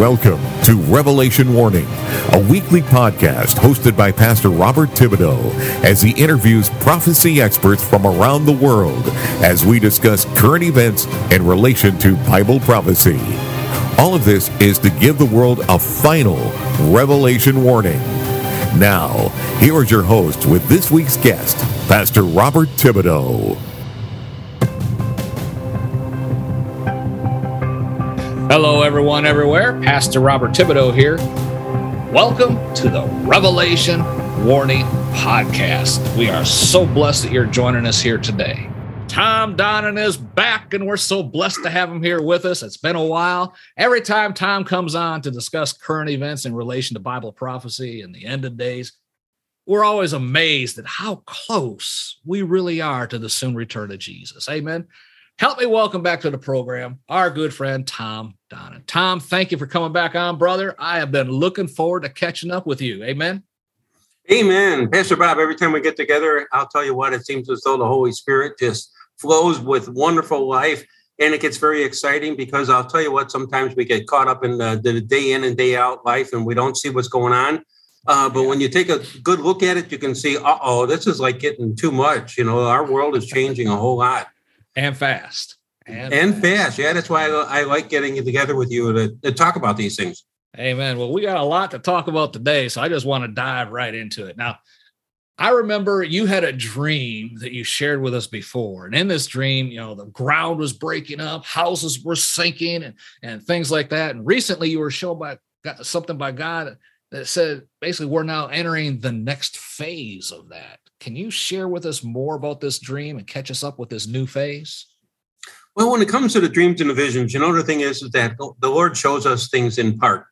Welcome to Revelation Warning, a weekly podcast hosted by Pastor Robert Thibodeau as he interviews prophecy experts from around the world as we discuss current events in relation to Bible prophecy. All of this is to give the world a final revelation warning. Now, here is your host with this week's guest, Pastor Robert Thibodeau. Hello, everyone, everywhere. Pastor Robert Thibodeau here. Welcome to the Revelation Warning Podcast. We are so blessed that you're joining us here today. Tom Donnan is back, and we're so blessed to have him here with us. It's been a while. Every time Tom comes on to discuss current events in relation to Bible prophecy and the end of days, we're always amazed at how close we really are to the soon return of Jesus. Amen. Help me welcome back to the program our good friend Tom Donnan. Tom, thank you for coming back on, brother. I have been looking forward to catching up with you. Amen. Amen. Pastor Bob, every time we get together, I'll tell you what, it seems as though the Holy Spirit just flows with wonderful life. And it gets very exciting because I'll tell you what, sometimes we get caught up in the, the day in and day out life and we don't see what's going on. Uh, but when you take a good look at it, you can see, uh oh, this is like getting too much. You know, our world is changing a whole lot and fast. And, and fast. Yeah, that's why I, I, like getting together with you to, to talk about these things. Amen. Well, we got a lot to talk about today, so I just want to dive right into it. Now, I remember you had a dream that you shared with us before. And in this dream, you know, the ground was breaking up, houses were sinking, and, and things like that. And recently you were shown by something by God that said basically we're now entering the next phase of that. Can you share with us more about this dream and catch us up with this new phase? Well, when it comes to the dreams and the visions, you know, the thing is, is that the Lord shows us things in part.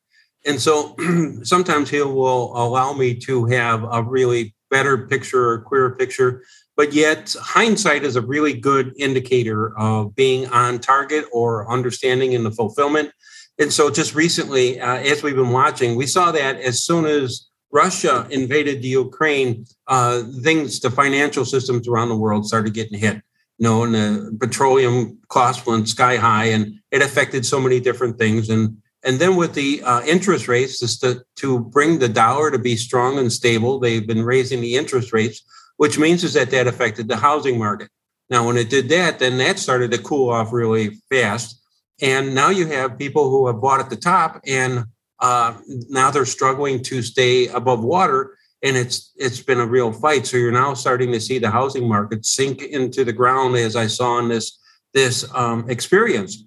And so sometimes He will allow me to have a really better picture or clearer picture. But yet, hindsight is a really good indicator of being on target or understanding in the fulfillment. And so, just recently, uh, as we've been watching, we saw that as soon as Russia invaded the Ukraine, uh, things, the financial systems around the world started getting hit. You know, and the petroleum costs went sky high, and it affected so many different things. And and then with the uh, interest rates, just to, to bring the dollar to be strong and stable, they've been raising the interest rates, which means is that that affected the housing market. Now, when it did that, then that started to cool off really fast. And now you have people who have bought at the top and uh, now they're struggling to stay above water, and it's it's been a real fight. So you're now starting to see the housing market sink into the ground, as I saw in this this um, experience.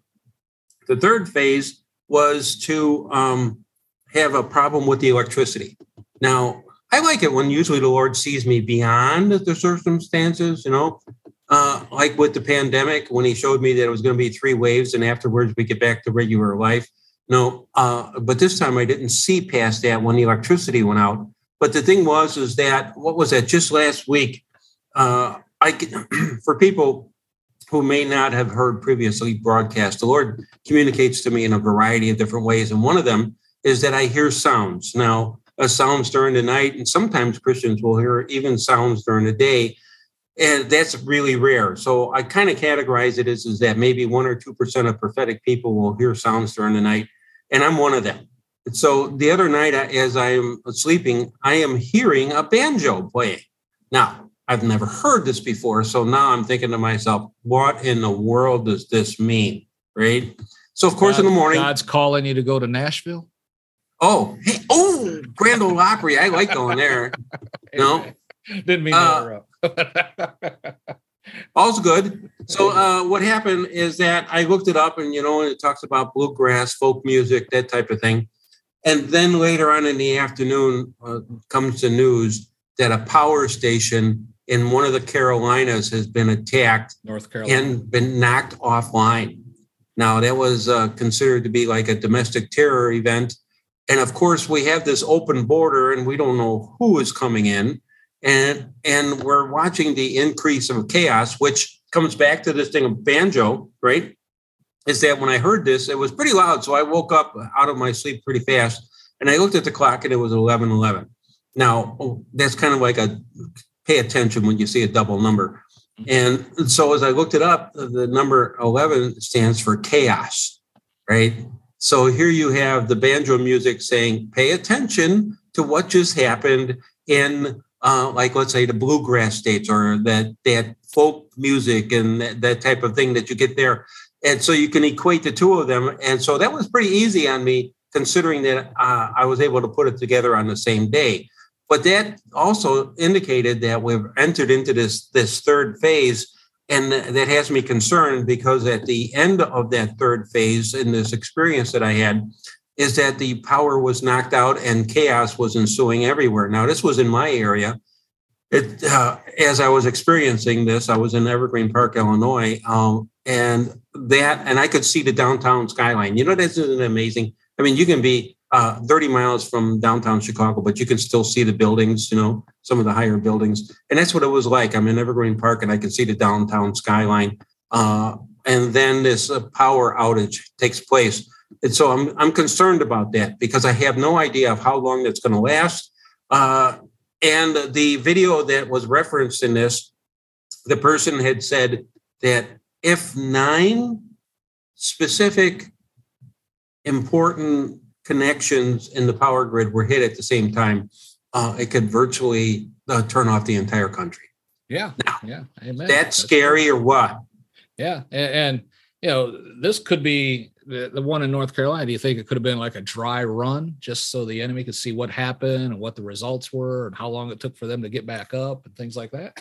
The third phase was to um, have a problem with the electricity. Now, I like it when usually the Lord sees me beyond the circumstances, you know, uh, like with the pandemic, when he showed me that it was going to be three waves and afterwards we get back to regular life. No, uh, but this time I didn't see past that when the electricity went out. But the thing was, is that what was that? Just last week, uh, I for people who may not have heard previously broadcast, the Lord communicates to me in a variety of different ways, and one of them is that I hear sounds. Now, uh, sounds during the night, and sometimes Christians will hear even sounds during the day and that's really rare. So I kind of categorize it as is that maybe one or two percent of prophetic people will hear sounds during the night, and I'm one of them. So the other night, as I am sleeping, I am hearing a banjo playing. Now, I've never heard this before. So now I'm thinking to myself, what in the world does this mean? Right. So, of course, God, in the morning, God's calling you to go to Nashville. Oh, hey, oh, Grand Ole Opry. I like going there. no, didn't mean to uh, interrupt. All's good. So uh, what happened is that I looked it up, and you know, it talks about bluegrass, folk music, that type of thing. And then later on in the afternoon, uh, comes the news that a power station in one of the Carolinas has been attacked, North Carolina, and been knocked offline. Now that was uh, considered to be like a domestic terror event, and of course we have this open border, and we don't know who is coming in and and we're watching the increase of chaos which comes back to this thing of banjo right? Is that when i heard this it was pretty loud. So i woke up out of my sleep pretty fast and i looked at the clock and it was 11 11 now oh, that's kind of like a pay attention when you see a double number. And so as i looked it up the number 11 stands for chaos right? So here you have the banjo music saying, pay attention to what just happened in, uh, like, let's say, the bluegrass states or that, that folk music and that, that type of thing that you get there. And so you can equate the two of them. And so that was pretty easy on me, considering that uh, I was able to put it together on the same day. But that also indicated that we've entered into this, this third phase. And that has me concerned because at the end of that third phase in this experience that I had, is that the power was knocked out and chaos was ensuing everywhere. Now, this was in my area. It, uh, as I was experiencing this, I was in Evergreen Park, Illinois, um, and that, and I could see the downtown skyline. You know, this is amazing. I mean, you can be uh, 30 miles from downtown Chicago, but you can still see the buildings, you know, some of the higher buildings. And that's what it was like. I'm in Evergreen Park and I can see the downtown skyline. Uh, and then this uh, power outage takes place. And so I'm, I'm concerned about that because I have no idea of how long that's going to last. Uh, and the video that was referenced in this, the person had said that if nine specific important connections in the power grid were hit at the same time, uh, it could virtually uh, turn off the entire country. Yeah. Now, yeah. Amen. That's, That's scary or what? Yeah. And, and, you know, this could be the, the one in North Carolina. Do you think it could have been like a dry run just so the enemy could see what happened and what the results were and how long it took for them to get back up and things like that?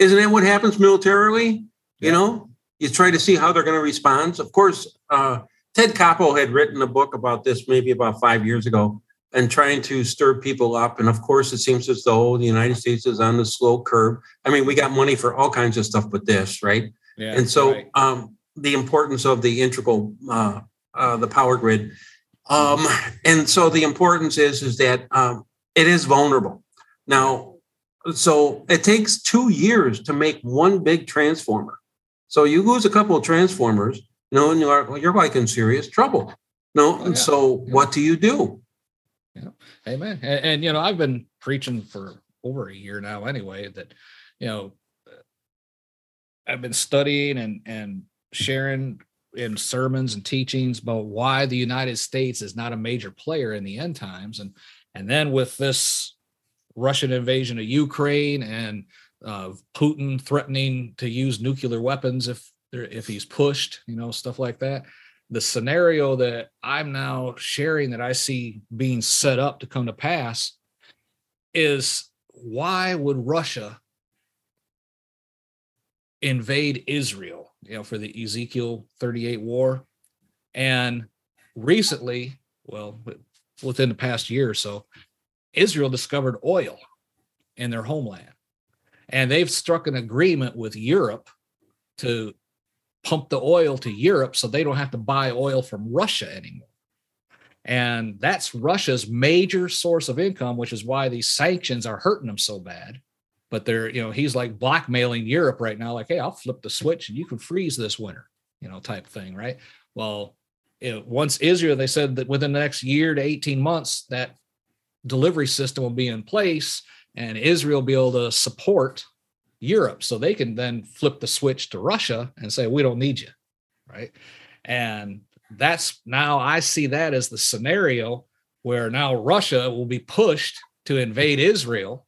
Isn't that what happens militarily? Yeah. You know, you try to see how they're going to respond. Of course, uh, Ted Koppel had written a book about this maybe about five years ago and trying to stir people up. And of course, it seems as though the United States is on the slow curve. I mean, we got money for all kinds of stuff but this, right? Yeah, and so right. um, the importance of the integral, uh, uh, the power grid. Um, and so the importance is, is that um, it is vulnerable. Now, so it takes two years to make one big transformer. So you lose a couple of transformers, you know, and you're, well, you're like in serious trouble. No, oh, and so yeah. what do you do? Yeah, amen. And, and, you know, I've been preaching for over a year now, anyway. That you know, I've been studying and and sharing in sermons and teachings about why the United States is not a major player in the end times, and and then with this Russian invasion of Ukraine and uh, Putin threatening to use nuclear weapons if if he's pushed, you know, stuff like that. The scenario that I'm now sharing that I see being set up to come to pass is why would Russia invade Israel, you know, for the Ezekiel 38 war? And recently, well, within the past year or so, Israel discovered oil in their homeland. And they've struck an agreement with Europe to pump the oil to Europe so they don't have to buy oil from Russia anymore. And that's Russia's major source of income, which is why these sanctions are hurting them so bad. But they're, you know, he's like blackmailing Europe right now, like, hey, I'll flip the switch and you can freeze this winter, you know, type thing, right? Well, it, once Israel, they said that within the next year to 18 months, that delivery system will be in place and Israel will be able to support Europe. So they can then flip the switch to Russia and say, we don't need you. Right. And that's now I see that as the scenario where now Russia will be pushed to invade Israel.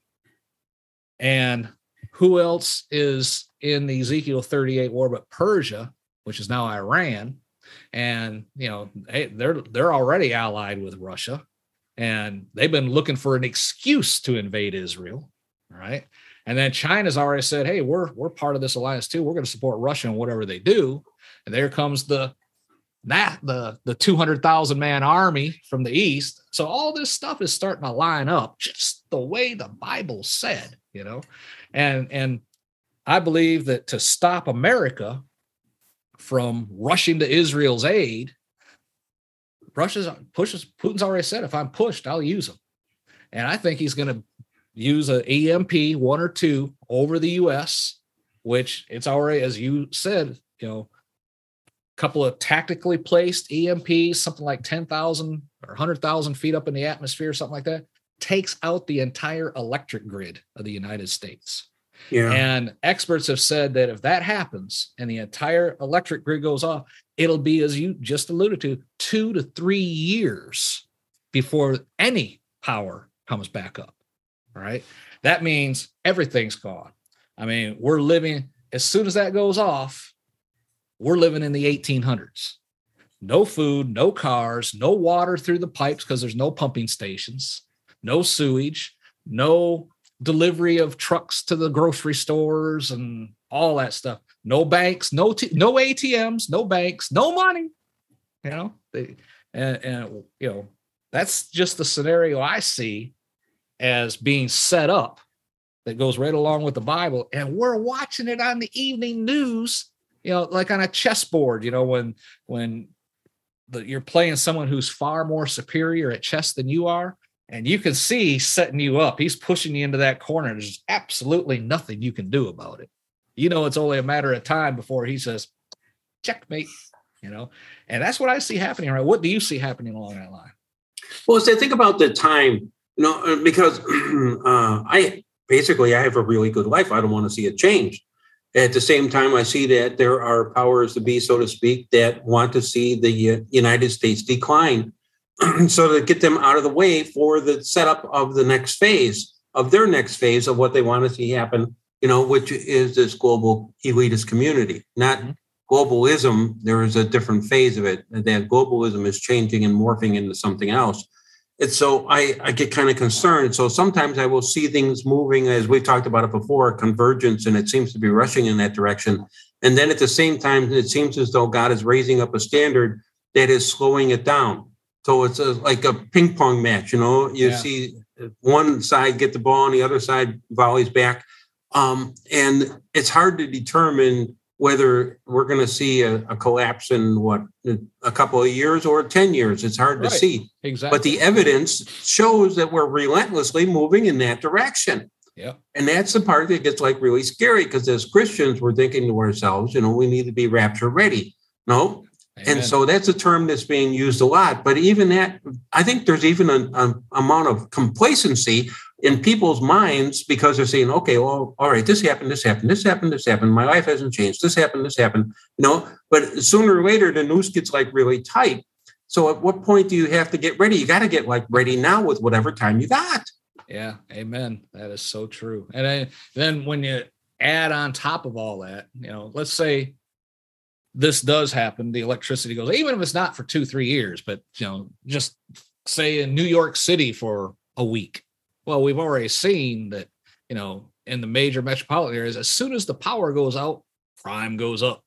And who else is in the Ezekiel 38 war but Persia, which is now Iran? And you know, they, they're they're already allied with Russia, and they've been looking for an excuse to invade Israel, right? And then China's already said, hey, we're we're part of this alliance too. We're going to support Russia in whatever they do. And there comes the that the the 200,000 man army from the east. So all this stuff is starting to line up just the way the Bible said, you know. And and I believe that to stop America from rushing to Israel's aid, Russia's pushes Putin's already said if I'm pushed, I'll use them. And I think he's going to use an EMP one or two over the US, which it's already, as you said, you know, a couple of tactically placed EMPs, something like 10,000 or 100,000 feet up in the atmosphere, something like that, takes out the entire electric grid of the United States. Yeah. And experts have said that if that happens and the entire electric grid goes off, it'll be, as you just alluded to, two to three years before any power comes back up. All right. That means everything's gone. I mean, we're living, as soon as that goes off, we're living in the 1800s. No food, no cars, no water through the pipes because there's no pumping stations, no sewage, no delivery of trucks to the grocery stores and all that stuff. No banks, no t- no ATMs, no banks, no money. You know, they, and, and you know that's just the scenario I see as being set up that goes right along with the Bible, and we're watching it on the evening news. You know, like on a chessboard. You know, when when the, you're playing someone who's far more superior at chess than you are, and you can see setting you up. He's pushing you into that corner. There's absolutely nothing you can do about it. You know, it's only a matter of time before he says, checkmate, you know, and that's what I see happening, right? What do you see happening along that line? Well, I think about the time, you know, uh, because uh, I basically I have a really good life. I don't want to see it change. At the same time, I see that there are powers to be, so to speak, that want to see the United States decline so to get them out of the way for the setup of the next phase of their next phase of what they want to see happen you know which is this global elitist community not mm-hmm. globalism there is a different phase of it that globalism is changing and morphing into something else and so I, I get kind of concerned. So sometimes I will see things moving, as we've talked about it before, convergence, and it seems to be rushing in that direction. And then at the same time, it seems as though God is raising up a standard that is slowing it down. So it's a, like a ping pong match, you know. You yeah. see one side get the ball and the other side volleys back, um, and it's hard to determine whether we're going to see a, a, collapse in what a couple of years or 10 years. It's hard right. to see. Exactly but the evidence shows that we're relentlessly moving in that direction. Yeah. And that's the part that gets like really scary because as christians we're thinking to ourselves you know we need to be rapture ready. No Amen. And so that's a term that's being used a lot. But even that, I think there's even an amount of complacency in people's minds because they're saying, okay, well, all right, this happened, this happened, this happened, this happened. My life hasn't changed. This happened, this happened. You know, but sooner or later, the noose gets like really tight. So at what point do you have to get ready? You got to get like ready now with whatever time you got. Yeah, amen. That is so true. And then when you add on top of all that, you know, let's say this does happen, the electricity goes, even if it's not for two, three years, but you know, just say in New York City for a week. Well, we've already seen that, you know, in the major metropolitan areas, as soon as the power goes out, crime goes up.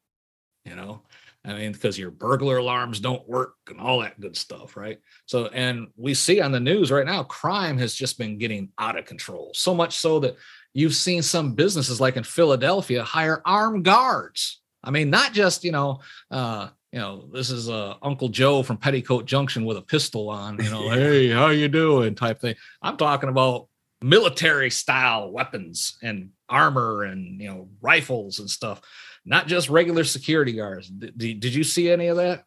You know, I mean, because your burglar alarms don't work and all that good stuff, right? So, and we see on the news right now, crime has just been getting out of control. So much so that you've seen some businesses like in Philadelphia hire armed guards I mean, not just you know, uh, you know, this is uh, Uncle Joe from Petticoat Junction with a pistol on, you know, hey, how you doing, type thing. I'm talking about military style weapons and armor and you know rifles and stuff, not just regular security guards. Did, did you see any of that?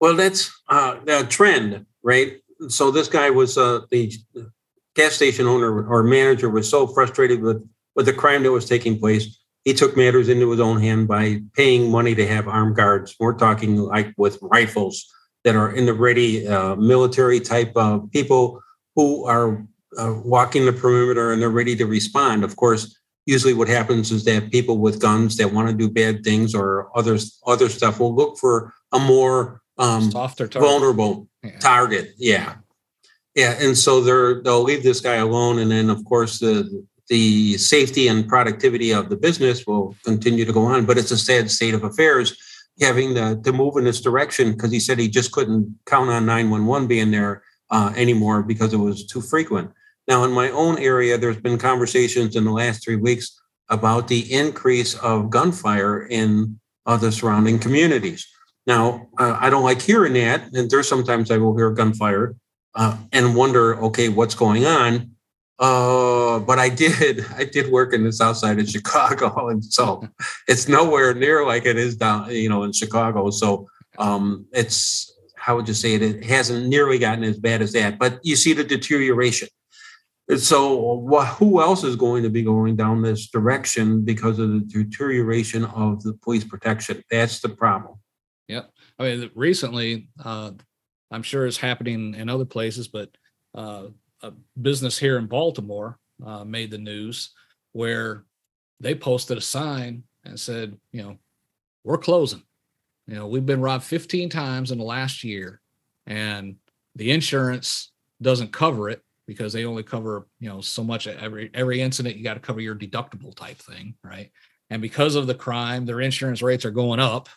Well, that's uh, the trend, right? So this guy was uh, the gas station owner or manager was so frustrated with with the crime that was taking place he took matters into his own hand by paying money to have armed guards. We're talking like with rifles that are in the ready uh, military type of people who are uh, walking the perimeter and they're ready to respond. Of course, usually what happens is that people with guns that want to do bad things or others other stuff will look for a more um, softer target. vulnerable yeah. target. Yeah. Yeah, and so they're they'll leave this guy alone, and then of course the the safety and productivity of the business will continue to go on. But it's a sad state of affairs having to, move in this direction because he said he just couldn't count on 911 being there uh, anymore because it was too frequent. Now, in my own area, there's been conversations in the last three weeks about the increase of gunfire in other surrounding communities. Now, uh, I don't like hearing that, and there's sometimes I will hear gunfire uh, and wonder, okay, what's going on? But I did, I did work in the south side of Chicago. And so it's nowhere near like it is down, you know, in Chicago. So um, it's, how would you say it? It hasn't nearly gotten as bad as that, but you see the deterioration. And so who else is going to be going down this direction because of the deterioration of the police protection? That's the problem. Yeah. I mean, recently, uh, I'm sure it's happening in other places, but uh, a business here in Baltimore uh, made the news where they posted a sign and said, you know, we're closing. You know, we've been robbed 15 times in the last year, and the insurance doesn't cover it because they only cover you know so much every every incident you got to cover your deductible type thing right and because of the crime their insurance rates are going up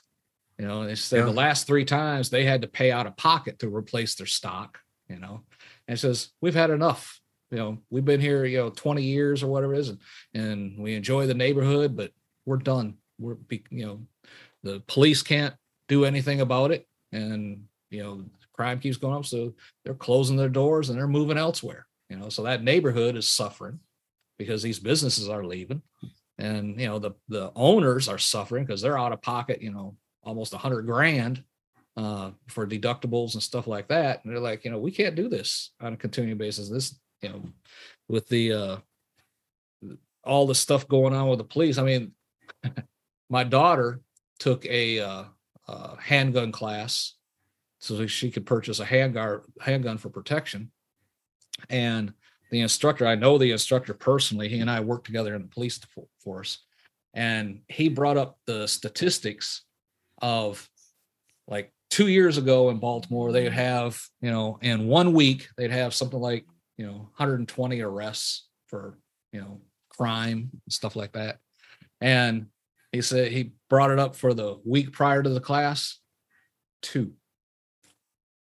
you know they said yeah. the last three times they had to pay out of pocket to replace their stock you know and it says we've had enough you know we've been here you know 20 years or whatever it is and, and we enjoy the neighborhood but we're done we're you know the police can't do anything about it and you know crime keeps going up. So they're closing their doors and they're moving elsewhere. You know, so that neighborhood is suffering because these businesses are leaving, and you know the the owners are suffering because they're out of pocket. You know, almost a hundred grand uh, for deductibles and stuff like that. And they're like, you know, we can't do this on a continuing basis. This, you know, with the uh, all the stuff going on with the police. I mean, my daughter took a uh, uh, handgun class so she could purchase a handgun handgun for protection. And the instructor, I know the instructor personally. He and I worked together in the police force, and he brought up the statistics of like two years ago in Baltimore, they'd have you know in one week they'd have something like you know 120 arrests for you know crime stuff like that. And he said he brought it up for the week prior to the class, two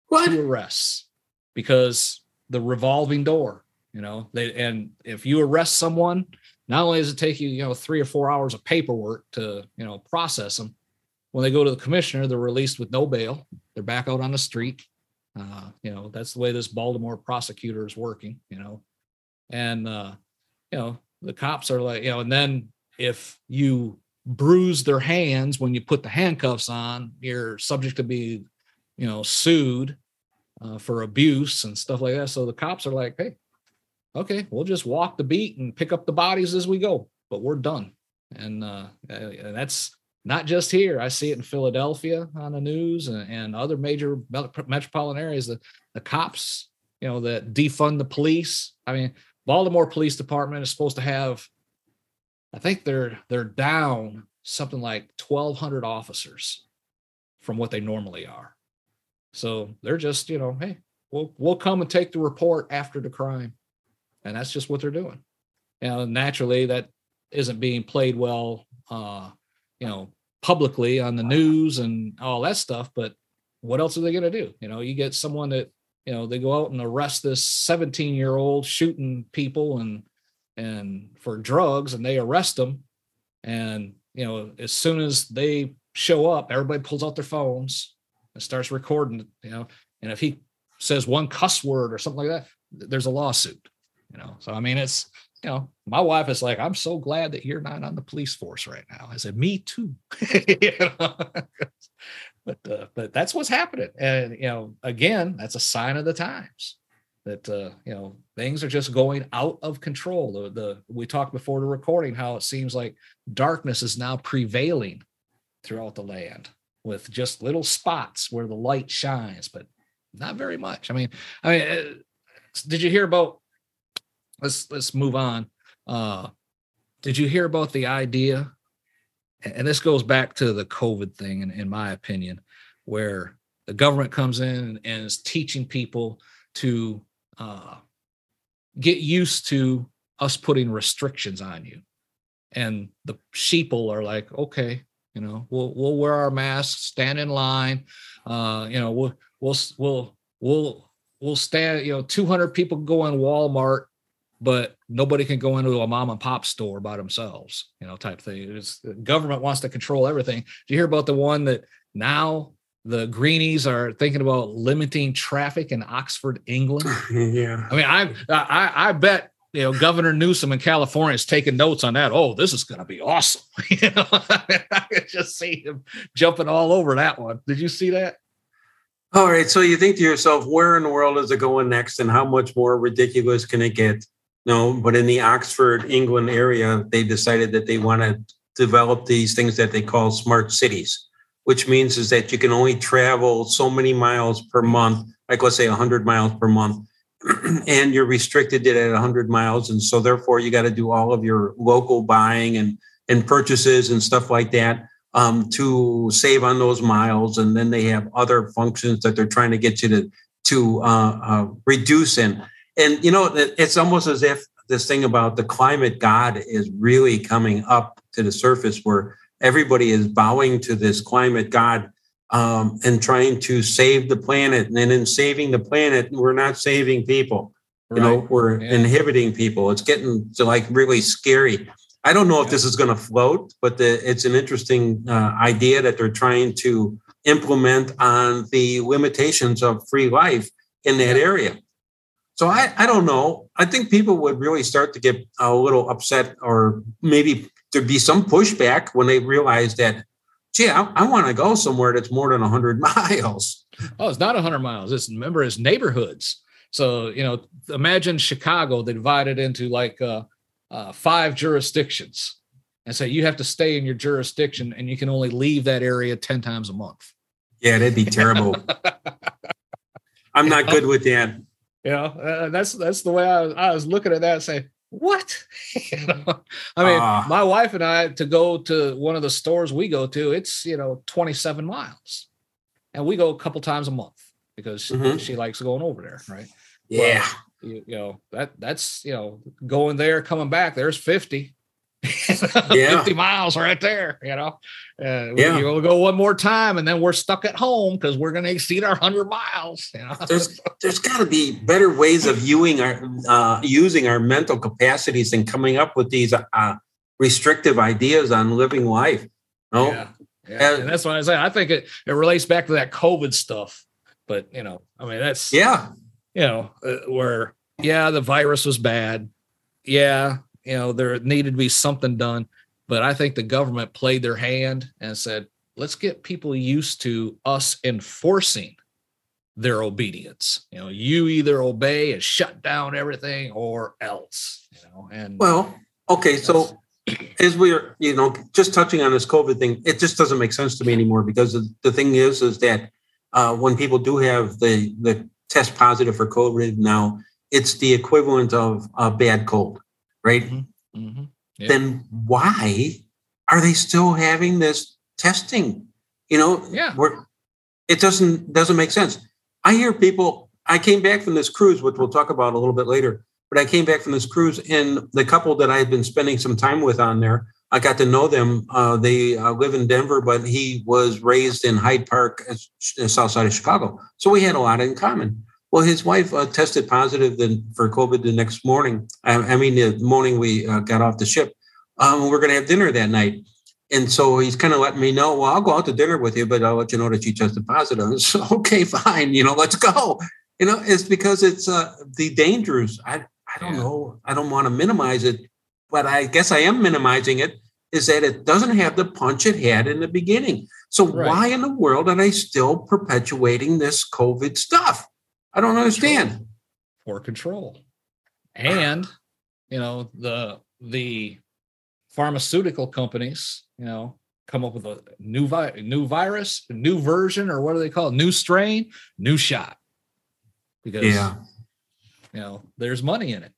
what? two arrests because the revolving door, you know, they and if you arrest someone, not only does it take you, you know, three or four hours of paperwork to, you know, process them, when they go to the commissioner, they're released with no bail. They're back out on the street. Uh, you know, that's the way this Baltimore prosecutor is working, you know. And uh, you know, the cops are like, you know, and then if you bruise their hands when you put the handcuffs on, you're subject to be you know, sued uh, for abuse and stuff like that. So the cops are like, hey, okay, we'll just walk the beat and pick up the bodies as we go, but we're done. And, uh, and that's not just here. I see it in Philadelphia on the news and, and other major metropolitan areas. The, the cops, you know, that defund the police. I mean, Baltimore Police Department is supposed to have, I think they're they're down something like 1,200 officers from what they normally are. So they're just, you know, hey, we'll we'll come and take the report after the crime. And that's just what they're doing. And naturally that isn't being played well uh, you know, publicly on the news and all that stuff, but what else are they going to do? You know, you get someone that, you know, they go out and arrest this 17 year old shooting people and and for drugs and they arrest them and you know as soon as they show up everybody pulls out their phones and starts recording, you know, and if he says one cuss word or something like that, there's a lawsuit, you know. So I mean, it's you know, my wife is like, I'm so glad that you're not on the police force right now. I said, me too. but uh, but that's what's happening, and you know, again, that's a sign of the times that uh, you know things are just going out of control. The, the we talked before the recording how it seems like darkness is now prevailing throughout the land with just little spots where the light shines, but not very much. I mean, I mean, uh, did you hear about? Let's let's move on. Uh, did you hear about the idea? And this goes back to the COVID thing, in, in my opinion, where the government comes in and is teaching people to uh, get used to us putting restrictions on you. And the sheeple are like, okay, you know, we'll we'll wear our masks, stand in line. Uh, you know, we'll we'll we'll we'll we'll stand. You know, 200 people go in Walmart, but nobody can go into a mom and pop store by themselves. You know, type thing. It's the government wants to control everything. Do you hear about the one that now the greenies are thinking about limiting traffic in Oxford, England? yeah. I mean, I I I bet you know, Governor Newsom in California is taking notes on that. Oh, this is going to be awesome. you know, I could just see him jumping all over that one. Did you see that? All right. So you think to yourself, where in the world is it going next and how much more ridiculous can it get? No, but in the Oxford, England area, they decided that they want to develop these things that they call smart cities, which means is that you can only travel so many miles per month, like let's say 100 miles per month, and you're restricted it at 100 miles, and so therefore you got to do all of your local buying and and purchases and stuff like that um, to save on those miles, and then they have other functions that they're trying to get you to to uh, uh, reduce in. And you know, it's almost as if this thing about the climate god is really coming up to the surface, where everybody is bowing to this climate god um, and trying to save the planet. And in saving the planet, we're not saving people. You right. know, we're yeah. inhibiting people. It's getting to like really scary. I don't know if this is going to float, but the, it's an interesting uh, idea that they're trying to implement on the limitations of free life in that area. So I, I don't know. I think people would really start to get a little upset, or maybe there'd be some pushback when they realize that, gee, I, I want to go somewhere that's more than 100 miles. Oh, it's not 100 miles. It's remember, it's neighborhoods. So you know, imagine Chicago divided into like uh, uh, five jurisdictions and say you have to stay in your jurisdiction and you can only leave that area 10 times a month. Yeah, that'd be terrible. I'm not good with that. Yeah, uh, that's that's the way I was, I was looking at that and say, what? you know? I mean, uh, my wife and I to go to one of the stores we go to, it's you know 27 miles, and we go a couple times a month because mm-hmm. she, she likes going over there, right? Yeah. Well, you, you know that that's you know going there coming back there's 50 yeah. 50 miles right there you know uh, yeah. you'll go one more time and then we're stuck at home because we're going to exceed our 100 miles you know? there's there's got to be better ways of viewing our uh, using our mental capacities and coming up with these uh, restrictive ideas on living life no yeah. yeah. And, and that's what i say i think it, it relates back to that covid stuff but you know i mean that's yeah you know, uh, where yeah, the virus was bad. Yeah, you know, there needed to be something done, but I think the government played their hand and said, let's get people used to us enforcing their obedience. You know, you either obey and shut down everything or else, you know, and well, okay, so as we're, you know, just touching on this COVID thing, it just doesn't make sense to me anymore because the thing is, is that uh, when people do have the the test positive for COVID now, it's the equivalent of a bad cold, right? Mm-hmm. Mm-hmm. Then why are they still having this testing? You know, yeah, it doesn't doesn't make sense. I hear people. I came back from this cruise, which we'll talk about a little bit later. But I came back from this cruise, and the couple that I had been spending some time with on there, I got to know them. Uh, they uh, live in Denver, but he was raised in Hyde Park, uh, south side of Chicago. So we had a lot in common. Well, his wife uh, tested positive then for COVID the next morning. I, I mean, the morning we uh, got off the ship. Um, we're going to have dinner that night. And so he's kind of letting me know, well, I'll go out to dinner with you, but I'll let you know that you tested positive. So, okay, fine. You know, let's go. You know, it's because it's uh, the dangers. I, I don't yeah. know. I don't want to minimize it but I guess I am minimizing it, is that it doesn't have the punch it had in the beginning. So right. why in the world are they still perpetuating this COVID stuff? I don't understand. For control. And, you know, the the pharmaceutical companies, you know, come up with a new vi- new virus, new version, or what do they call it? New strain, new shot. Because yeah. you know, there's money in it.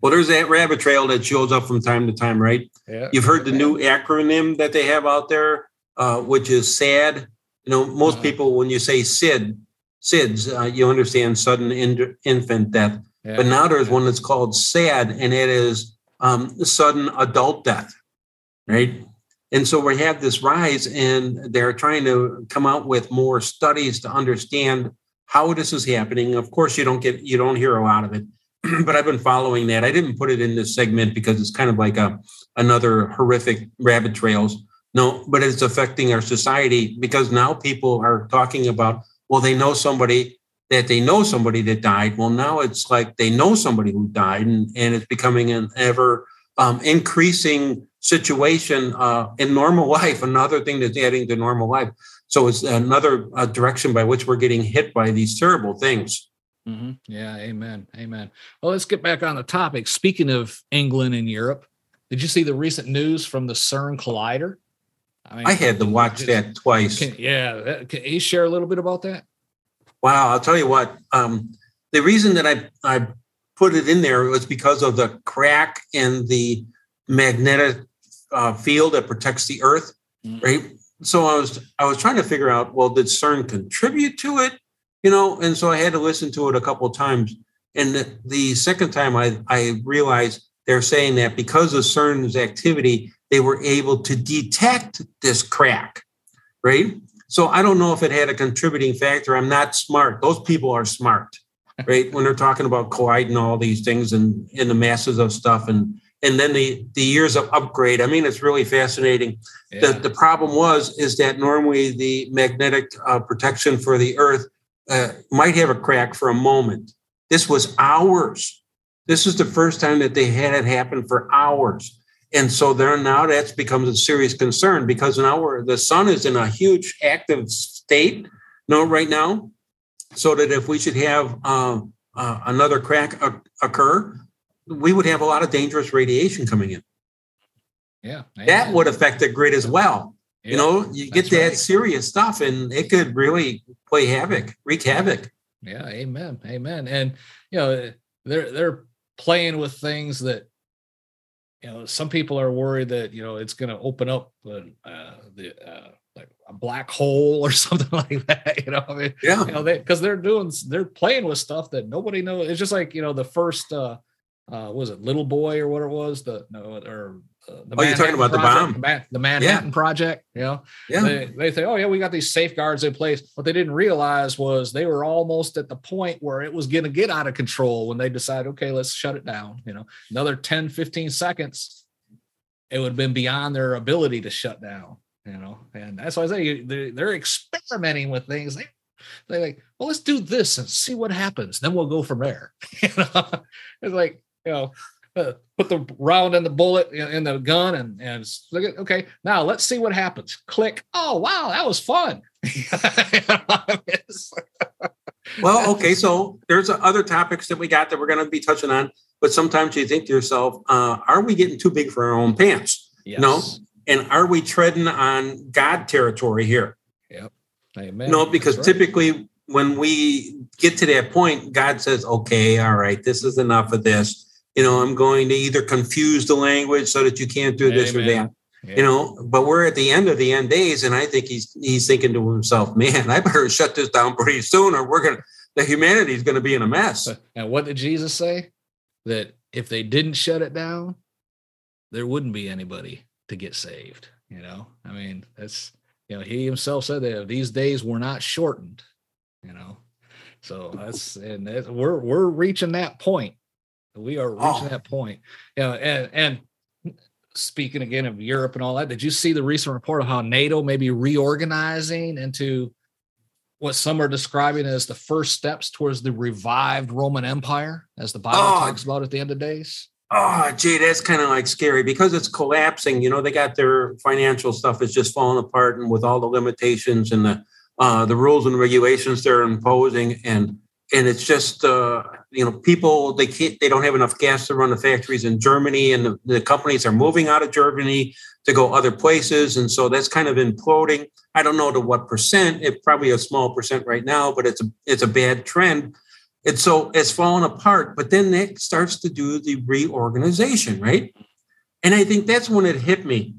Well, there's that rabbit trail that shows up from time to time, right? Yeah. You've heard the new acronym that they have out there, uh, which is SAD. You know, most uh-huh. people, when you say SID, SIDS, uh, you understand sudden in- infant death. Yeah. But now there's one that's called SAD, and it is um, sudden adult death, right? And so we have this rise, and they're trying to come out with more studies to understand how this is happening. Of course, you don't get you don't hear a lot of it but I've been following that. I didn't put it in this segment because it's kind of like a another horrific rabbit trails. No, but it's affecting our society because now people are talking about, well, they know somebody that they know somebody that died. Well, now it's like they know somebody who died, and, and it's becoming an ever um, increasing situation uh, in normal life. Another thing that's adding to normal life. So it's another uh, direction by which we're getting hit by these terrible things. Mm-hmm. Yeah, amen, amen. Well, let's get back on the topic. Speaking of England and Europe, did you see the recent news from the CERN collider? I, mean, I had to watch that twice. Can, yeah, can you share a little bit about that? Wow, I'll tell you what. Um, the reason that I I put it in there was because of the crack in the magnetic uh, field that protects the Earth, mm-hmm. right? So I was I was trying to figure out, well, did CERN contribute to it? You know, and so I had to listen to it a couple of times. And the, the second time, I I realized they're saying that because of CERN's activity, they were able to detect this crack, right? So I don't know if it had a contributing factor. I'm not smart. Those people are smart, right? when they're talking about colliding all these things and in the masses of stuff and and then the the years of upgrade. I mean, it's really fascinating. Yeah. The the problem was is that normally the magnetic uh, protection for the Earth uh, might have a crack for a moment. This was hours. This is the first time that they had it happen for hours. And so there now that's becomes a serious concern because now we're, the sun is in a huge active state no right now. So that if we should have uh, uh, another crack occur, we would have a lot of dangerous radiation coming in. Yeah. That would affect the grid as well. Yeah, you know, you get that right. serious stuff and it could really play havoc, wreak havoc. Yeah, amen. Amen. And you know, they're they're playing with things that you know some people are worried that you know it's going to open up uh, the uh, like a black hole or something like that you know I mean, yeah. you know they because they're doing they're playing with stuff that nobody knows it's just like you know the first uh uh was it little boy or what it was the no or the oh, you're talking about project, the bomb, the Manhattan yeah. Project. You know, yeah. They, they say, oh yeah, we got these safeguards in place. What they didn't realize was they were almost at the point where it was going to get out of control when they decided, okay, let's shut it down. You know, another 10, 15 seconds, it would have been beyond their ability to shut down. You know, and that's why I say they're, they're experimenting with things. They, they're like, well, let's do this and see what happens. Then we'll go from there. you know, it's like, you know, uh, put the round in the bullet in, the gun and and look at okay now let's see what happens. Click. Oh wow that was fun. Well okay so there's other topics that we got that we're going to be touching on but sometimes you think to yourself uh, are we getting too big for our own pants? Yes. no? And are we treading on god territory here? Yep. Amen. no because right. typically when we get to that point god says okay all right this is enough of this you know, I'm going to either confuse the language so that you can't do this Amen. or that. Yeah. You know, but we're at the end of the end days, and I think he's he's thinking to himself, "Man, I better shut this down pretty soon, or we're gonna the humanity is going to be in a mess." And what did Jesus say? That if they didn't shut it down, there wouldn't be anybody to get saved. You know, I mean, that's you know, he himself said that these days were not shortened. You know, so that's and that's, we're we're reaching that point we are reaching oh. that point. Yeah, and and speaking again of Europe and all that, did you see the recent report of how NATO may be reorganizing into what some are describing as the first steps towards the revived Roman Empire, as the Bible oh. talks about at the end of days? Oh, gee, that's kind of like scary because it's collapsing. You know, they got their financial stuff is just falling apart, and with all the limitations and the uh, the rules and regulations they're imposing, and and it's just uh, you know people they can't they don't have enough gas to run the factories in Germany, and the, the, companies are moving out of Germany to go other places, and so that's kind of imploding. I don't know to what percent. It's probably a small percent right now, but it's a it's a bad trend. And so it's fallen apart. But then that starts to do the reorganization, right? And I think that's when it hit me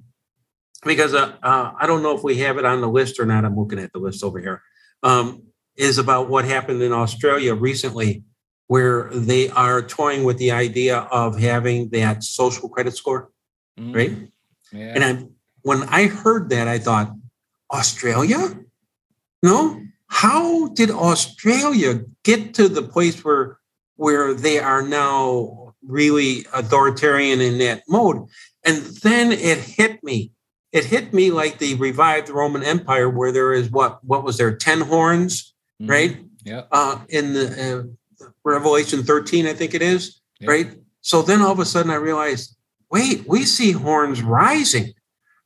because uh, uh, I don't know if we have it on the list or not. I'm looking at the list over here. Um, is about what happened in Australia recently, where they are toying with the idea of having that social credit score, mm. right? Yeah. And I, when I heard that, I thought, Australia? No, how did Australia get to the place where where they are now really authoritarian in that mode? And then it hit me. It hit me like the revived Roman Empire, where there is what what was there ten horns mm-hmm. right? Yeah. Uh, in the uh, Revelation 13, I think it is, yep. right? So then all of a sudden I realized, wait, we see horns rising,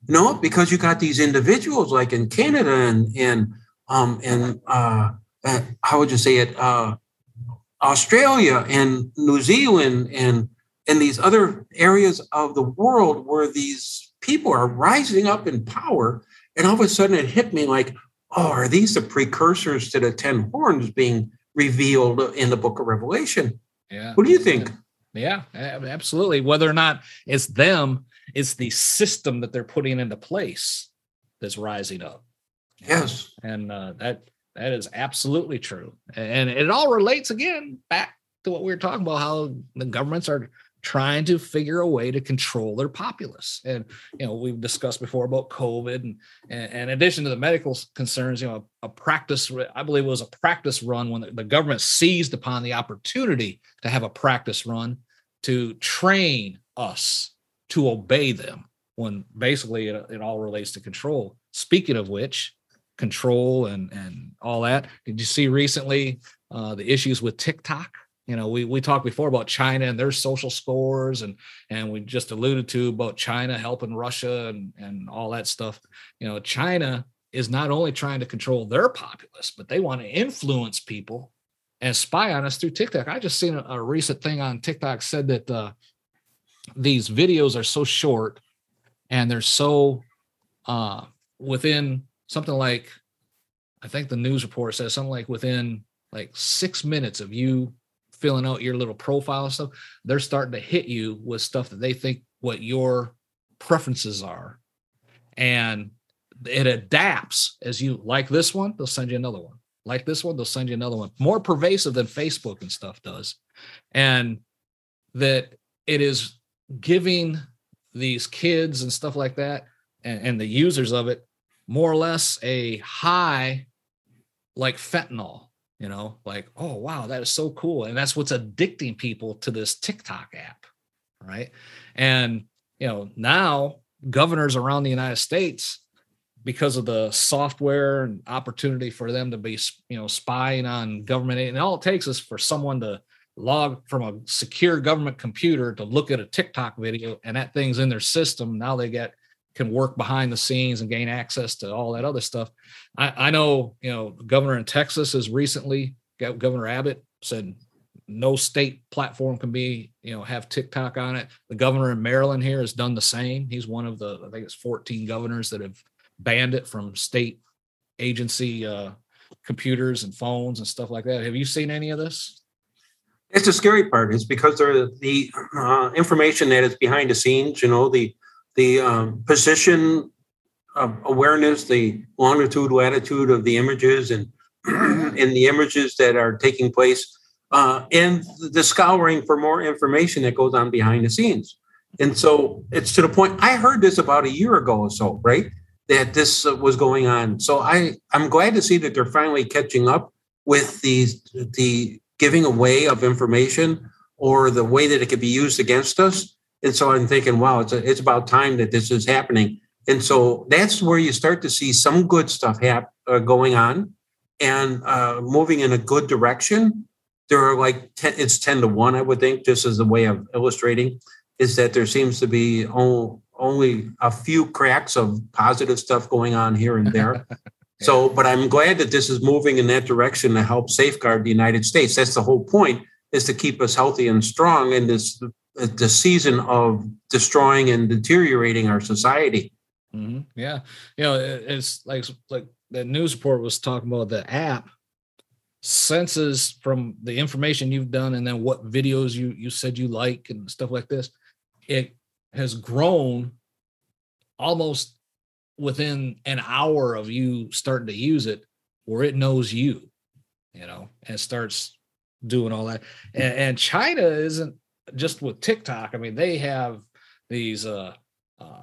No, because you got these individuals like in Canada and and um and uh, uh how would you say it uh Australia and New Zealand and and these other areas of the world where these people are rising up in power, and all of a sudden it hit me like, oh, are these the precursors to the ten horns being revealed in the book of Revelation? Yeah. What do you think? Yeah, absolutely. Whether or not it's them, it's the system that they're putting into place that's rising up. Yes. And uh, that that is absolutely true. And it all relates again back to what we were talking about how the governments are trying to figure a way to control their populace. And you know, we've discussed before about COVID, and, and, and in addition to the medical concerns, you know, a, a, practice. I believe it was a practice run when the, the government seized upon the opportunity to have a practice run to train us to obey them. When basically it, it all relates to control. Speaking of which, control and and all that. Did you see recently uh, the issues with TikTok? You know, we we talked before about China and their social scores, and and we just alluded to about China helping Russia and and all that stuff. You know, China is not only trying to control their populace, but they want to influence people and spy on us through TikTok. I just seen a, a recent thing on TikTok said that uh, these videos are so short and they're so uh, within something like, I think the news report says something like within like six minutes of you filling out your little profile stuff, they're starting to hit you with stuff that they think what your preferences are. And it adapts as you like this one, they'll send you another one. Like this one, they'll send you another one. More pervasive than Facebook and stuff does. And that it is giving these kids and stuff like that and, and the users of it more or less a high like fentanyl you know like oh wow that is so cool. And that's what's addicting people to this tiktok app right? And you know now governors around the united states because of the software and opportunity for them to be you know spying on government and all it takes is for someone to log from a secure government computer to look at a tiktok video and that thing's in their system. Now they get can work behind the scenes and gain access to all that other stuff. I, I know, you know, governor in Texas has recently, Governor Abbott said no state platform can be, you know, have TikTok on it. The governor in Maryland here has done the same. He's one of the, I think it's 14 governors that have banned it from state agency uh, computers and phones and stuff like that. Have you seen any of this? It's the scary part. Is because the uh, information that is behind the scenes. You know, the the um, position awareness, the longitude, latitude of the images, and in the images that are taking place, uh, and the scouring for more information that goes on behind the scenes. And so it's to the point. I heard this about a year ago or so, right? That this uh, was going on. So I I'm glad to see that they're finally catching up with the the giving away of information or the way that it could be used against us and so I'm thinking, wow, it's a, it's about time that this is happening. And so that's where you start to see some good stuff hap- uh, going on and uh, moving in a good direction. There are like 10, it's 10 to 1, I would think, just as a way of illustrating, is that there seems to be only, only a few cracks of positive stuff going on here and there. So, but I'm glad that this is moving in that direction to help safeguard the United States. That's the whole point is to keep us healthy and strong in this the season of destroying and deteriorating our society. Mm-hmm. Yeah, you know, it's like like the news report was talking about the app senses from the information you've done and then what videos you you said you like and stuff like this. It has grown almost within an hour of you starting to use it, where it knows you, you know, and starts doing all that. And, and China isn't just with TikTok, I mean, they have these uh, uh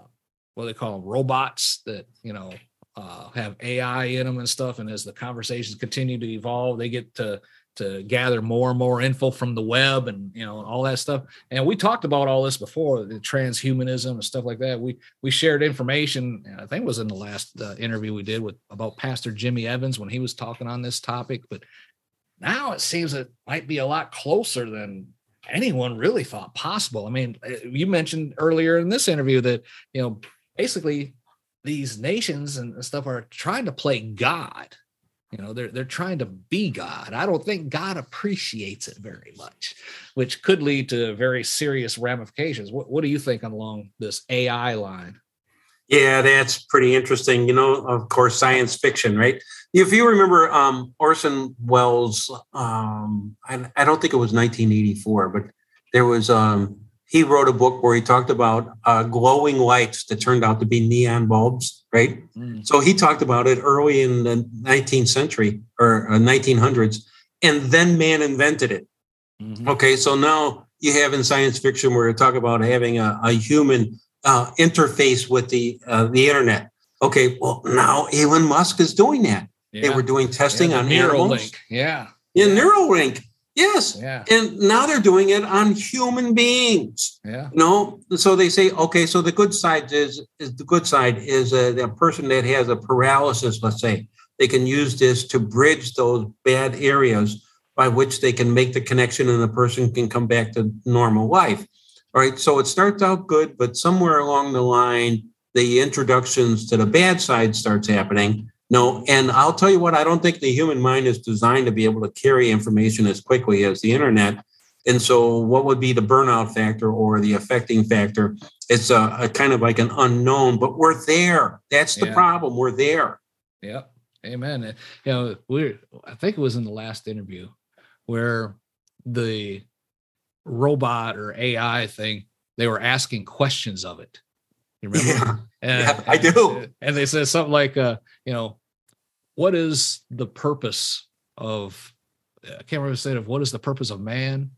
what they call them robots that you know uh, have AI in them and stuff. And as the conversations continue to evolve, they get to to gather more and more info from the web and you know all that stuff. And we talked about all this before, the transhumanism and stuff like that. We we shared information. I think was in the last uh, interview we did with about Pastor Jimmy Evans when he was talking on this topic. But now it seems it might be a lot closer than anyone really thought possible. I mean, eh, you mentioned earlier in this interview that, you know, basically these nations and stuff are trying to play God, You know, they're they're trying to be God. I don't think God appreciates it very much, which could lead to very serious ramifications. What what do you think along this AI line? Yeah, that's pretty interesting. You know, of course, science fiction, right? If you remember um, Orson Welles, um, I, I, don't think it was 1984, but there was um, he wrote a book where he talked about uh, glowing lights that turned out to be neon bulbs, right? Mm. So he talked about it early in the 19th century or uh, 1900s, and then man invented it. Mm-hmm. Okay, so now you have in science fiction where you talk about having a, a human uh, interface with the uh, the internet. Okay, well now Elon Musk is doing that. Yeah. They were doing testing yeah, on animals. Neuralink. Yeah. In yeah. Neuralink. Yes. Yeah. And now they're doing it on human beings. Yeah. You know, so they say, okay, so the good side is, is the good side is a, a person that has a paralysis, let's say, they can use this to bridge those bad areas by which they can make the connection and the person can come back to normal life. All right. So it starts out good, but somewhere along the line, the introductions to the bad side starts happening no, and I'll tell you what, I don't think the human mind is designed to be able to carry information as quickly as the internet. And so, what would be the burnout factor or the affecting factor? It's a, a kind of like an unknown, but we're there. That's the yeah. problem. We're there. Yeah. Amen. You know, we I think it was in the last interview where the robot or AI thing, they were asking questions of it. You remember? Yeah, and, yeah I do. And they said something like, uh, you know, what is the purpose of I can't remember the state of what is the purpose of man?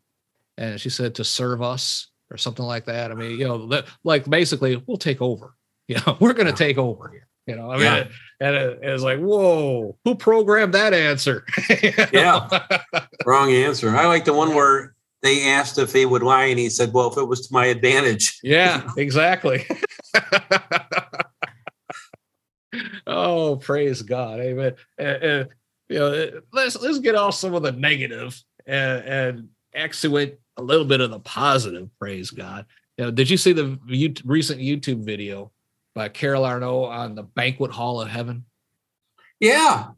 And she said to serve us or something like that. I mean, you know, like basically we'll take over. You know, we're going to take over here. You know, I mean, yeah. and it, it, was like, whoa, who programmed that answer? yeah, wrong answer. I like the one where they asked if he would lie, and he said, "Well, if it was to my advantage." Yeah, exactly. oh, praise God, Amen. You know, let's let's get off some of the negative and, and a little bit of the positive. Praise God. You know, did you see the recent YouTube video by Carol Arnott on the banquet hall of heaven? Yeah.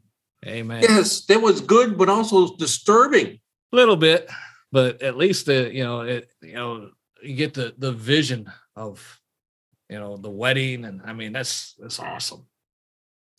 Amen. Yes, that was good, but also disturbing. A little bit, but at least the you know it you know you get the the vision of you know the wedding, and I mean that's that's awesome.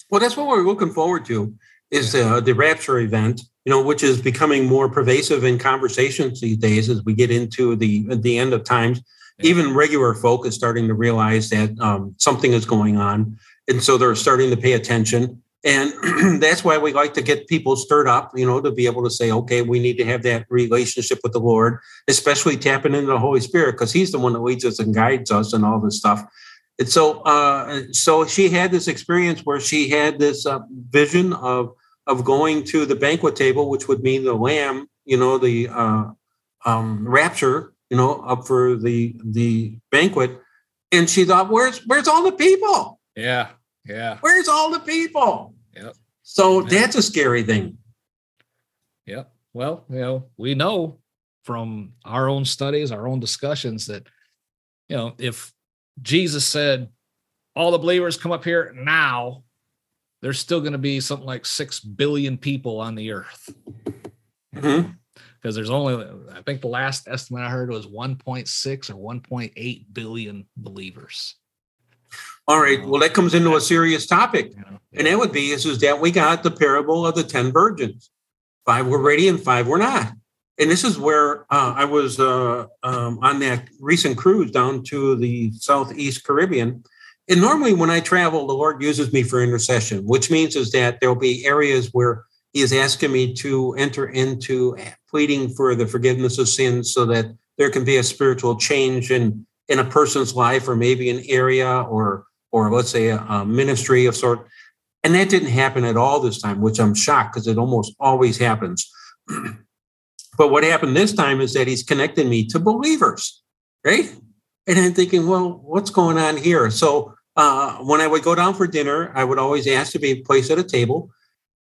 Well, that's what we're looking forward to is uh, the rapture event, you know, which is becoming more pervasive in conversations these days as we get into the the end of times. Yeah. Even regular folk is starting to realize that um, something is going on, and so they're starting to pay attention. And that's why we like to get people stirred up, you know, to be able to say, okay, we need to have that relationship with the Lord, especially tapping into the Holy Spirit, because He's the one that leads us and guides us and all this stuff. And so, uh, so she had this experience where she had this uh, vision of of going to the banquet table, which would mean the lamb, you know, the uh, um, rapture, you know, up for the the banquet. And she thought, "Where's where's all the people? Yeah, yeah. Where's all the people? Yep. So yeah. that's a scary thing. Yep. Well, you know, we know from our own studies, our own discussions that, you know, if Jesus said, all the believers come up here now, there's still going to be something like 6 billion people on the earth. Because mm-hmm. there's only, I think the last estimate I heard was 1.6 or 1.8 billion believers. All right. Well, that comes into a serious topic. And that would be is, is that we got the parable of the 10 virgins. Five were ready and five were not and this is where uh, I was uh, um, on that recent cruise down to the Southeast Caribbean. And normally, when I travel, the Lord uses me for intercession, which means is that there will be areas where He is asking me to enter into pleading for the forgiveness of sins, so that there can be a spiritual change in in a person's life, or maybe an area, or or let's say a, a ministry of sort. And that didn't happen at all this time, which I'm shocked because it almost always happens. But what happened this time is that he's connecting me to believers, right? And I'm thinking, well, what's going on here? So uh, when I would go down for dinner, I would always ask to be placed at a table.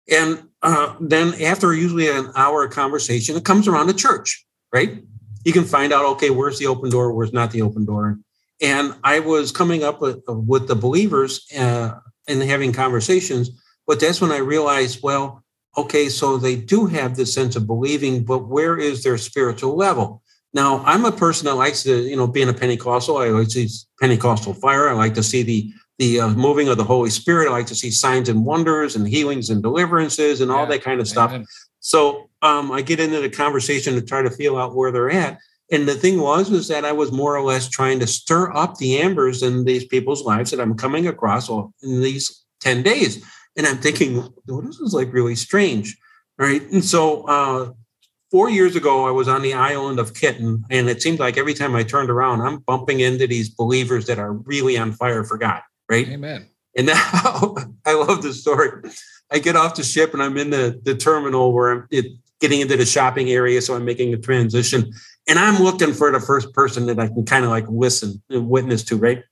And uh, then after usually an hour of conversation, it comes around the church, right? You can find out, okay, where's the open door, where's not the open door. And I was coming up with, with the believers uh, and having conversations, but that's when I realized, well, okay, so they do have this sense of believing, but where is their spiritual level? Now, I'm a person that likes to, you know, being a Pentecostal. I like to see Pentecostal fire. I like to see the the uh, moving of the Holy Spirit. I like to see signs and wonders and healings and deliverances and all that kind of stuff. Amen. So um, I get into the conversation to try to feel out where they're at. And the thing was, was that I was more or less trying to stir up the embers in these people's lives that I'm coming across in these 10 days. And I'm thinking, well, this is like really strange. Right. And so uh, four years ago, I was on the island of Kitten, and it seemed like every time I turned around, I'm bumping into these believers that are really on fire for God. Right. Amen. And now I love this story. I get off the ship and I'm in the, the terminal where I'm it, getting into the shopping area. So I'm making a transition and I'm looking for the first person that I can kind of like listen and witness to, right?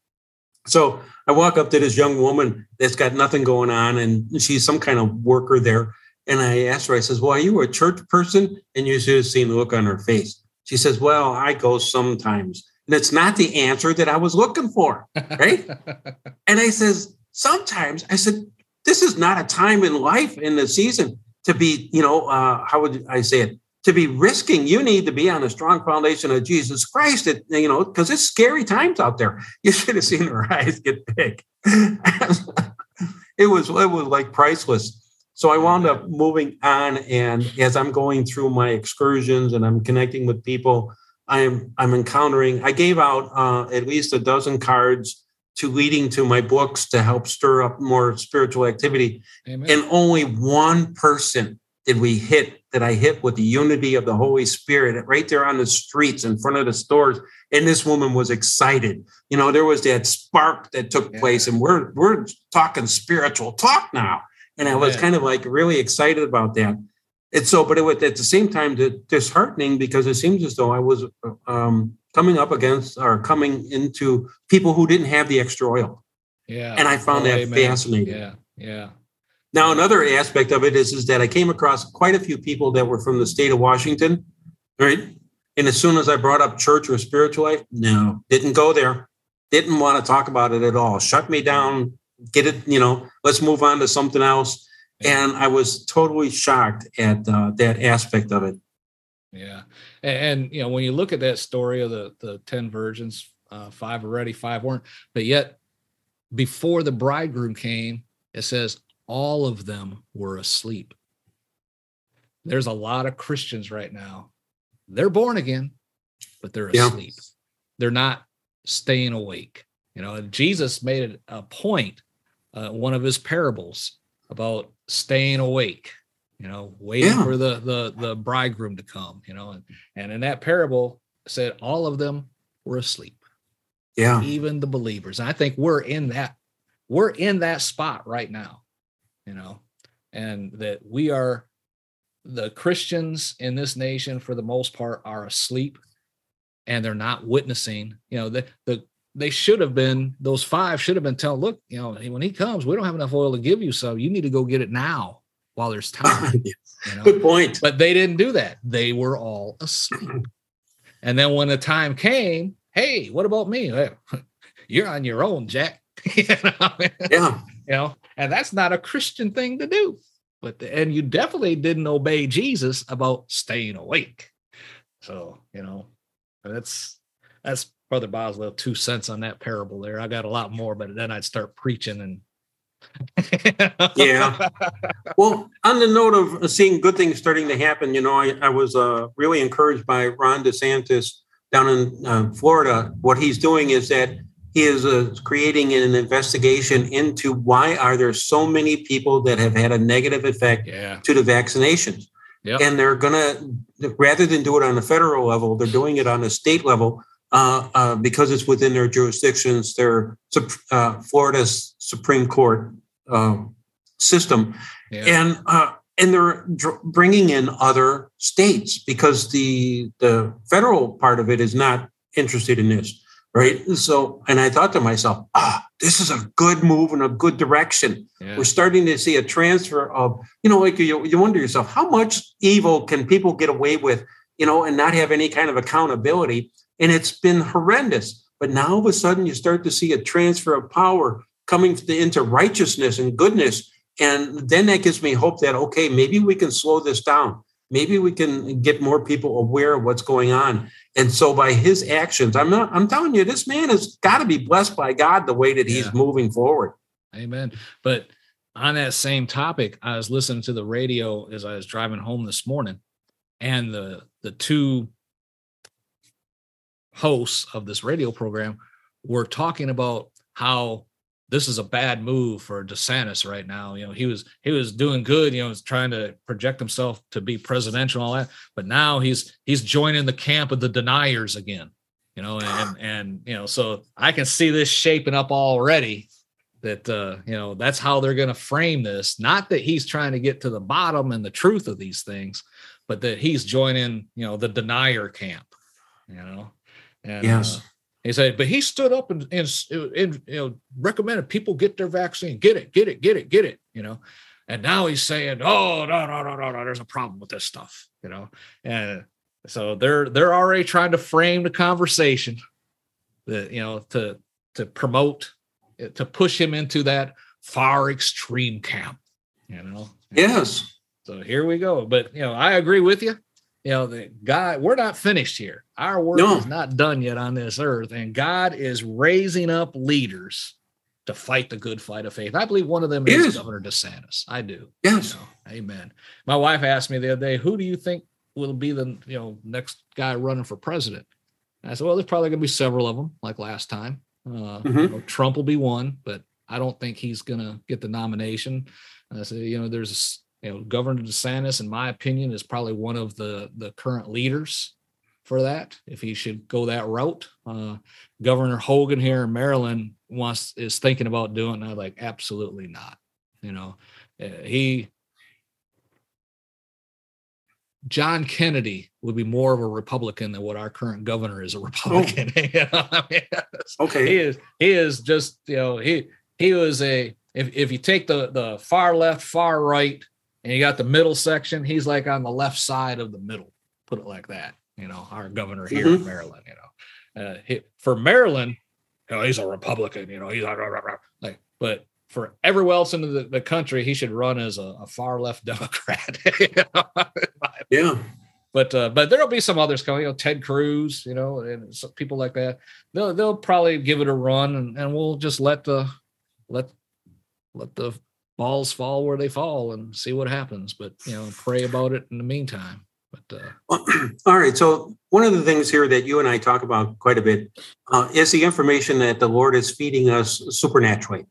So I walk up to this young woman that's got nothing going on, and she's some kind of worker there. And I asked her, I says, Well, are you a church person? And you should have seen the look on her face. She says, Well, I go sometimes. And it's not the answer that I was looking for. Right. and I says, Sometimes I said, This is not a time in life in the season to be, you know, uh, how would I say it? To be risking, you need to be on a strong foundation of Jesus Christ. It, you know, because it's scary times out there. You should have seen her eyes get big. it was it was like priceless. So I wound up moving on, and as I'm going through my excursions and I'm connecting with people, I'm I'm encountering. I gave out uh, at least a dozen cards to leading to my books to help stir up more spiritual activity, Amen. and only one person did we hit that I hit with the unity of the Holy Spirit right there on the streets in front of the stores. And this woman was excited. You know, there was that spark that took yeah. place, and we're we're talking spiritual talk now. And I was yeah. kind of like really excited about that. And so, but it was at the same time disheartening because it seems as though I was um, coming up against or coming into people who didn't have the extra oil. Yeah. And I found oh, that amen. fascinating. Yeah. Yeah. Now, another aspect of it is, is that I came across quite a few people that were from the state of Washington, right? And as soon as I brought up church or spiritual life, no, didn't go there. Didn't want to talk about it at all. Shut me down. Get it, you know, let's move on to something else. And I was totally shocked at uh, that aspect of it. Yeah. And, and, you know, when you look at that story of the, the 10 virgins, uh, five already, five weren't, but yet before the bridegroom came, it says all of them were asleep. There's a lot of Christians right now. They're born again, but they're asleep. Yeah. They're not staying awake. You know, Jesus made it a point, uh, one of his parables about staying awake, you know, waiting yeah. for the, the, the bridegroom to come, you know, and, and in that parable said all of them were asleep. Yeah. Even the believers. And I think we're in that, we're in that spot right now you know, and that we are the Christians in this nation for the most part are asleep and they're not witnessing, you know, the the they should have been those five should have been telling, look, you know, when he comes, we don't have enough oil to give you, so you need to go get it now while there's time. You know? Good point. But they didn't do that. They were all asleep. and then when the time came, hey, what about me? You're on your own, Jack. you know? Yeah. You know, and that's not a Christian thing to do. But the, and you definitely didn't obey Jesus about staying awake. So, you know, that's that's Brother Boswell two cents on that parable there. I got a lot more, but then I'd start preaching and yeah. Well, on the note of seeing good things starting to happen, you know, I, I was uh, really encouraged by Ron DeSantis down in uh, Florida. What he's doing is that he is uh, creating an investigation into why are there so many people that have had a negative effect yeah. to the vaccinations yep. and they're going to rather than do it on a federal level they're doing it on a state level uh, uh, because it's within their jurisdictions their uh, florida's supreme court um, system yeah. and uh, and they're bringing in other states because the the federal part of it is not interested in this right? So, and I thought to myself, ah, this is a good move in a good direction. Yeah. We're starting to see a transfer of, you know, like you, you wonder yourself, how much evil can people get away with, you know, and not have any kind of accountability? And it's been horrendous. But now all of a sudden, you start to see a transfer of power coming into righteousness and goodness And then that gives me hope that, okay, maybe we can slow this down. Maybe we can get more people aware of what's going on. And so by his actions, I'm not, I'm telling you, this man has got to be blessed by God the way that he's moving forward. Amen. But on that same topic, I was listening to the radio as I was driving home this morning, and the the two hosts of this radio program were talking about how this is a bad move for DeSantis right now. You know, he was he was doing good, you know, was trying to project himself to be presidential and all that, but now he's he's joining the camp of the deniers again. You know, and and you know, so I can see this shaping up already that uh, you know that's how they're going to frame this. Not that he's trying to get to the bottom and the truth of these things, but that he's joining you know the denier camp. You know, and yes. Uh, he said, but he stood up and, and, and you know recommended people get their vaccine, get it, get it, get it, get it. You know, and now he's saying, oh no no no no no, there's a problem with this stuff. You know, and so they're they're already trying to frame the conversation that you know to to promote to push him into that far extreme camp. You know. Yes. So here we go. But you know, I agree with you. You know, the God, we're not finished here. Our work no. is not done yet on this earth, and God is raising up leaders to fight the good fight of faith. I believe one of them is, is. Governor DeSantis. I do. Yes. You know, amen. My wife asked me the other day, "Who do you think will be the you know next guy running for president?" And I said, "Well, there's probably going to be several of them, like last time. Uh, mm-hmm. you know, Trump will be one, but I don't think he's going to get the nomination. I said, you know, there's you know Governor DeSantis, in my opinion, is probably one of the the current leaders for that. If he should go that route, uh, Governor Hogan here in Maryland wants is thinking about doing. that. like, absolutely not. You know, uh, he John Kennedy would be more of a Republican than what our current governor is a Republican. Oh. you know I mean, okay, he is he is just you know he he was a if if you take the the far left, far right, and you got the middle section, he's like on the left side of the middle. Put it like that. You know, our governor here mm-hmm. in Maryland. You know, uh, he, for Maryland, you know, he's a Republican. You know, he's like, but for everywhere else in the, the country, he should run as a, a far left Democrat. yeah. But uh, but there'll be some others coming, you know, Ted Cruz, you know, and people like that. They'll they'll probably give it a run, and, and we'll just let the let let the balls fall where they fall and see what happens. But you know, pray about it in the meantime. But uh, all right. So one of the things here that you and I talk about quite a bit uh, is the information that the Lord is feeding us supernaturally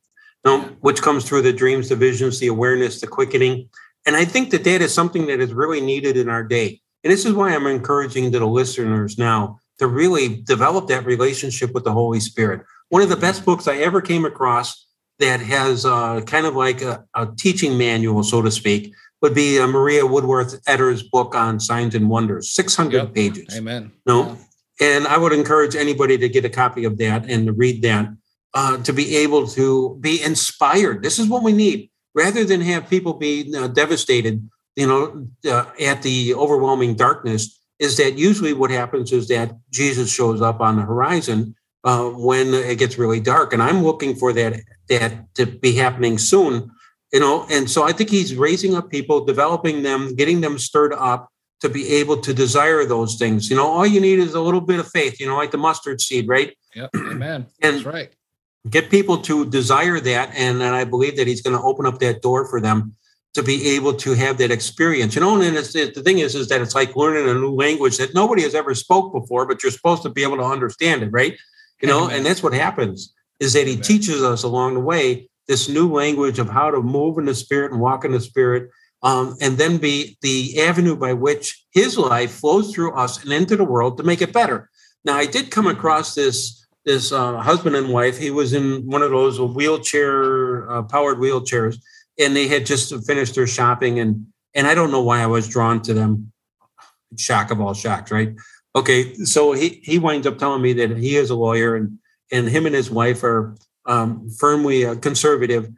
which comes through the dreams, the visions, the awareness, the quickening. And I think that that is something that is really needed in our day. And this is why I'm encouraging the listeners now to really develop that relationship with the Holy Spirit. One of the best books I ever came across that has uh, kind of like a, a, teaching manual, so to speak, would be uh, Maria Woodworth Etter's book on signs and wonders, 600 yep. pages. Amen. No. Yeah. And I would encourage anybody to get a copy of that and to read that uh, to be able to be inspired. This is what we need, rather than have people be uh, devastated. You know, uh, at the overwhelming darkness, is that usually what happens is that Jesus shows up on the horizon uh, when it gets really dark, and I'm looking for that that to be happening soon. You know, and so I think he's raising up people, developing them, getting them stirred up to be able to desire those things. You know, all you need is a little bit of faith. You know, like the mustard seed, right? Yep. Amen. and, That's right get people to desire that and, and i believe that he's going to open up that door for them to be able to have that experience you know and it's, it, the thing is is that it's like learning a new language that nobody has ever spoke before but you're supposed to be able to understand it right you know and that's what happens is that he teaches us along the way this new language of how to move in the spirit and walk in the spirit um, and then be the avenue by which his life flows through us and into the world to make it better now i did come across this this uh, husband and wife. He was in one of those wheelchair uh, powered wheelchairs, and they had just finished their shopping. and And I don't know why I was drawn to them. Shock of all shocks, right? Okay, so he he winds up telling me that he is a lawyer, and and him and his wife are um, firmly uh, conservative.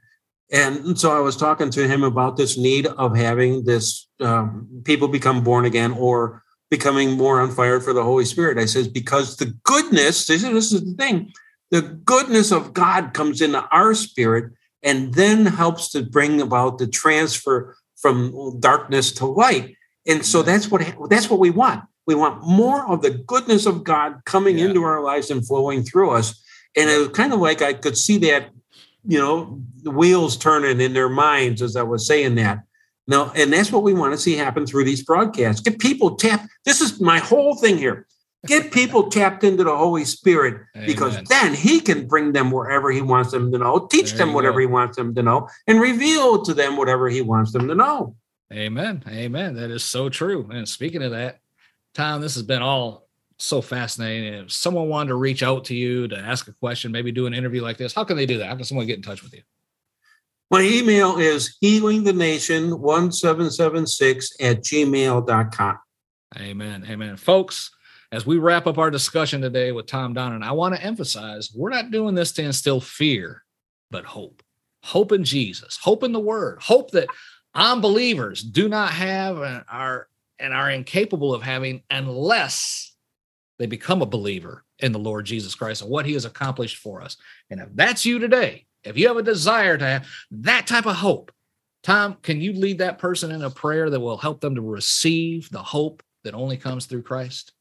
And so I was talking to him about this need of having this um, people become born again or becoming more on fire for the Holy Spirit. I says, because the goodness, this is the thing, the goodness of God comes into our spirit and then helps to bring about the transfer from darkness to light. And so that's what that's what we want. We want more of the goodness of God coming yeah. into our lives and flowing through us. And it was kind of like I could see that, you know, the wheels turning in their minds as I was saying that. No, and that's what we want to see happen through these broadcasts. Get people tapped. This is my whole thing here. Get people tapped into the Holy Spirit Amen. because then He can bring them wherever He wants them to know, teach there them whatever go. He wants them to know, and reveal to them whatever He wants them to know. Amen. Amen. That is so true. And speaking of that, Tom, this has been all so fascinating. If someone wanted to reach out to you to ask a question, maybe do an interview like this, how can they do that? How can someone get in touch with you? My email is healingthenation1776 at gmail.com. Amen. Amen. Folks, as we wrap up our discussion today with Tom Donnan, I want to emphasize we're not doing this to instill fear, but hope. Hope in Jesus, hope in the word, hope that unbelievers do not have and are and are incapable of having unless they become a believer in the Lord Jesus Christ and what he has accomplished for us. And if that's you today, if you have a desire to have that type of hope, Tom, can you lead that person in a prayer that will help them to receive the hope that only comes through Christ?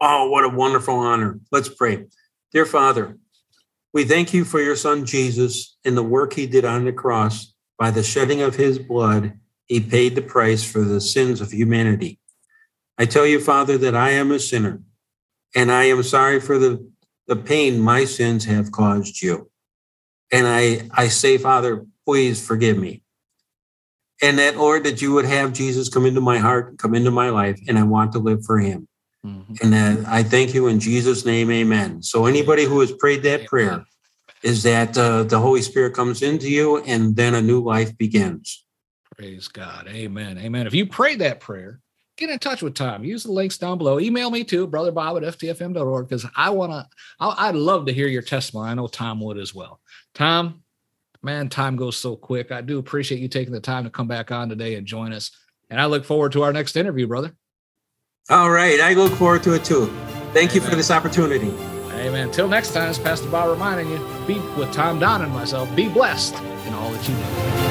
Oh, what a wonderful honor. Let's pray. Dear Father, we thank you for your son Jesus and the work he did on the cross. By the shedding of his blood, he paid the price for the sins of humanity. I tell you, Father, that I am a sinner and I am sorry for the, the pain my sins have caused you. And I, I say, Father, please forgive me. And that, Lord, that you would have Jesus come into my heart, come into my life, and I want to live for him. Mm-hmm. And that I thank you in Jesus' name, amen. So, anybody who has prayed that amen. prayer is that uh, the Holy Spirit comes into you and then a new life begins. Praise God. Amen. Amen. If you prayed that prayer, get in touch with Tom. Use the links down below. Email me too, brother Bob at ftfm.org, because I want to, I'd love to hear your testimony. I know Tom would as well. Tom, man, time goes so quick. I do appreciate you taking the time to come back on today and join us. And I look forward to our next interview, brother. All right. I look forward to it too. Thank Amen. you for this opportunity. Amen. Until next time, it's Pastor Bob reminding you, be with Tom Donnan myself, be blessed in all that you do.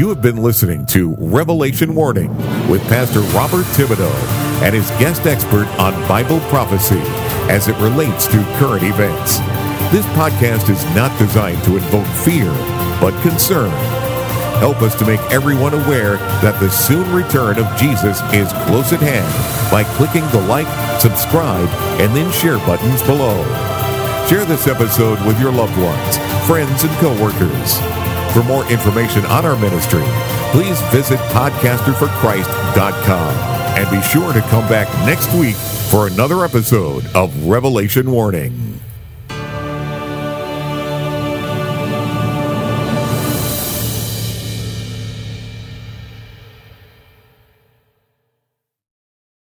You have been listening to Revelation Warning with Pastor Robert Thibodeau and his guest expert on Bible prophecy as it relates to current events. This podcast is not designed to invoke fear, but concern. Help us to make everyone aware that the soon return of Jesus is close at hand by clicking the like, subscribe, and then share buttons below. Share this episode with your loved ones, friends, and coworkers. For more information on our ministry, please visit podcasterforchrist.com and be sure to come back next week for another episode of Revelation Warning.